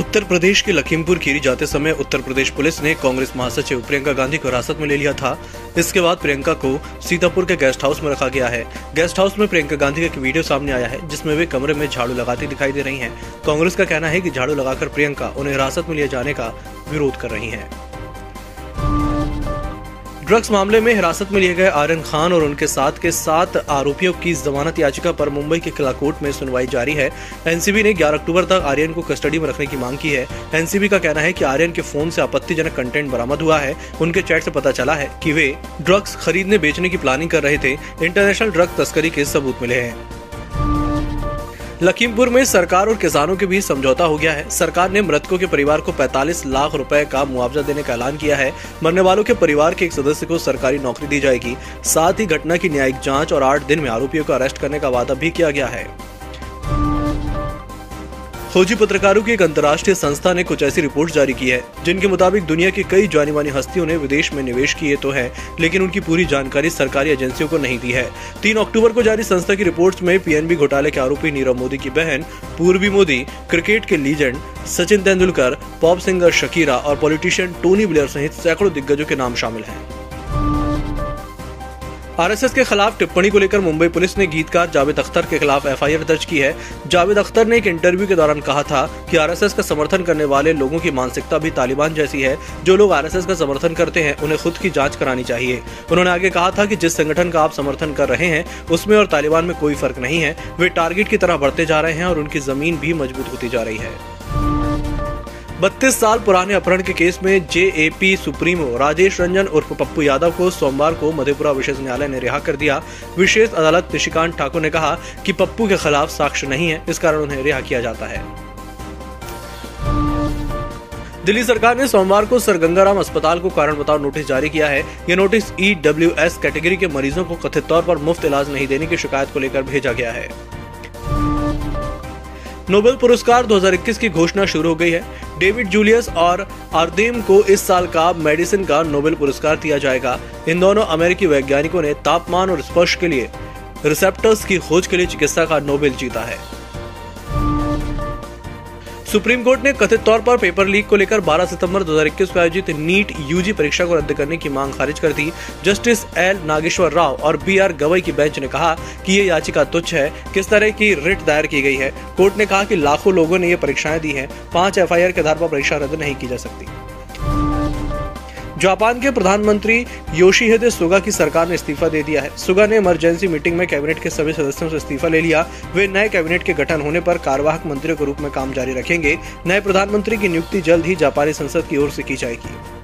उत्तर प्रदेश के लखीमपुर खीरी जाते समय उत्तर प्रदेश पुलिस ने कांग्रेस महासचिव प्रियंका गांधी को हिरासत में ले लिया था। इसके बाद प्रियंका को सीतापुर के गेस्ट हाउस में रखा गया है। गेस्ट हाउस में प्रियंका गांधी का एक वीडियो सामने आया है, जिसमें वे कमरे में झाड़ू लगाती दिखाई दे रही हैं। कांग्रेस का कहना है कि झाड़ू लगाकर प्रियंका उन्हें हिरासत में लिए जाने का विरोध कर रही हैं। ड्रग्स मामले में हिरासत में लिए गए आर्यन खान और उनके साथ के सात आरोपियों की जमानत याचिका पर मुंबई के किला कोर्ट में सुनवाई जारी है। एनसीबी ने 11 अक्टूबर तक आर्यन को कस्टडी में रखने की मांग की है। एनसीबी का कहना है कि आर्यन के फ़ोन से आपत्तिजनक कंटेंट बरामद हुआ है। उनके चैट से पता चला है कि वे ड्रग्स खरीदने बेचने की प्लानिंग कर रहे थे। इंटरनेशनल ड्रग तस्करी के सबूत मिले हैं। लखीमपुर में सरकार और किसानों के बीच समझौता हो गया है। सरकार ने मृतकों के परिवार को 45 लाख रुपए का मुआवजा देने का ऐलान किया है। मरने वालों के परिवार के एक सदस्य को सरकारी नौकरी दी जाएगी। साथ ही घटना की न्यायिक जाँच और आठ दिन में आरोपियों को अरेस्ट करने का वादा भी किया गया है। खोजी पत्रकारों की एक अंतर्राष्ट्रीय संस्था ने कुछ ऐसी रिपोर्ट जारी की है, जिनके मुताबिक दुनिया की कई जानी मानी हस्तियों ने विदेश में निवेश किए तो है, लेकिन उनकी पूरी जानकारी सरकारी एजेंसियों को नहीं दी है। तीन अक्टूबर को जारी संस्था की रिपोर्ट में पीएनबी घोटाले के आरोपी नीरव मोदी की बहन, पूर्वी मोदी, क्रिकेट के legend Sachin Tendulkar, pop singer Shakira और पॉलिटिशियन टोनी ब्लेयर सहित सैकड़ों दिग्गजों के नाम शामिल हैं। आरएसएस के खिलाफ टिप्पणी को लेकर मुंबई पुलिस ने गीतकार जावेद अख्तर के खिलाफ एफआईआर दर्ज की है। जावेद अख्तर ने एक इंटरव्यू के दौरान कहा था कि आरएसएस का समर्थन करने वाले लोगों की मानसिकता भी तालिबान जैसी है। जो लोग आरएसएस का समर्थन करते हैं, उन्हें खुद की जाँच करानी चाहिए। उन्होंने आगे कहा था की जिस संगठन का आप समर्थन कर रहे हैं, उसमें और तालिबान में कोई फ़र्क नहीं है। वे टारगेट की तरह बढ़ते जा रहे हैं और उनकी ज़मीन भी मज़बूत होती जा रही है। बत्तीस साल पुराने अपहरण के केस में जेएपी सुप्रीमो, राजेश रंजन उर्फ़ पप्पू यादव को सोमवार को मधेपुरा विशेष न्यायालय ने रिहा कर दिया। विशेष अदालत निशिकांत ठाकुर ने कहा कि पप्पू के खिलाफ साक्ष्य नहीं है, इस कारण उन्हें रिहा किया जाता है। दिल्ली सरकार ने सोमवार को सर गंगाराम अस्पताल को कारण बताओ नोटिस जारी किया है। यह notice E W S category के मरीजों को कथित तौर पर मुफ़्त इलाज नहीं देने की शिकायत को लेकर भेजा गया है। नोबेल पुरस्कार 2021 की घोषणा शुरू हो गई है। डेविड जूलियस और अर्देम को इस साल का मेडिसिन का नोबेल पुरस्कार दिया जाएगा। इन दोनों अमेरिकी वैज्ञानिकों ने तापमान और स्पर्श के लिए रिसेप्टर्स की खोज के लिए चिकित्सा का नोबेल जीता है। सुप्रीम कोर्ट ने कथित तौर पर पेपर लीक को लेकर 12 सितंबर 2021 को आयोजित नीट यूजी परीक्षा को रद्द करने की मांग खारिज कर दी। जस्टिस एल नागेश्वर राव और बी आर गवई की बेंच ने कहा कि ये याचिका तुच्छ है, किस तरह की रिट दायर की गई है। कोर्ट ने कहा कि लाखों लोगों ने ये परीक्षाएँ दी हैं, पाँच एफआईआर के आधार पर परीक्षा रद्द नहीं की जा सकती। जापान के प्रधानमंत्री योशीहिदे सुगा की सरकार ने इस्तीफा दे दिया है। सुगा ने इमरजेंसी मीटिंग में कैबिनेट के सभी सदस्यों से इस्तीफा ले लिया। वे नए कैबिनेट के गठन होने पर कार्यवाहक मंत्री के रूप में काम जारी रखेंगे। नए प्रधानमंत्री की नियुक्ति जल्द ही जापानी संसद की ओर से की जाएगी।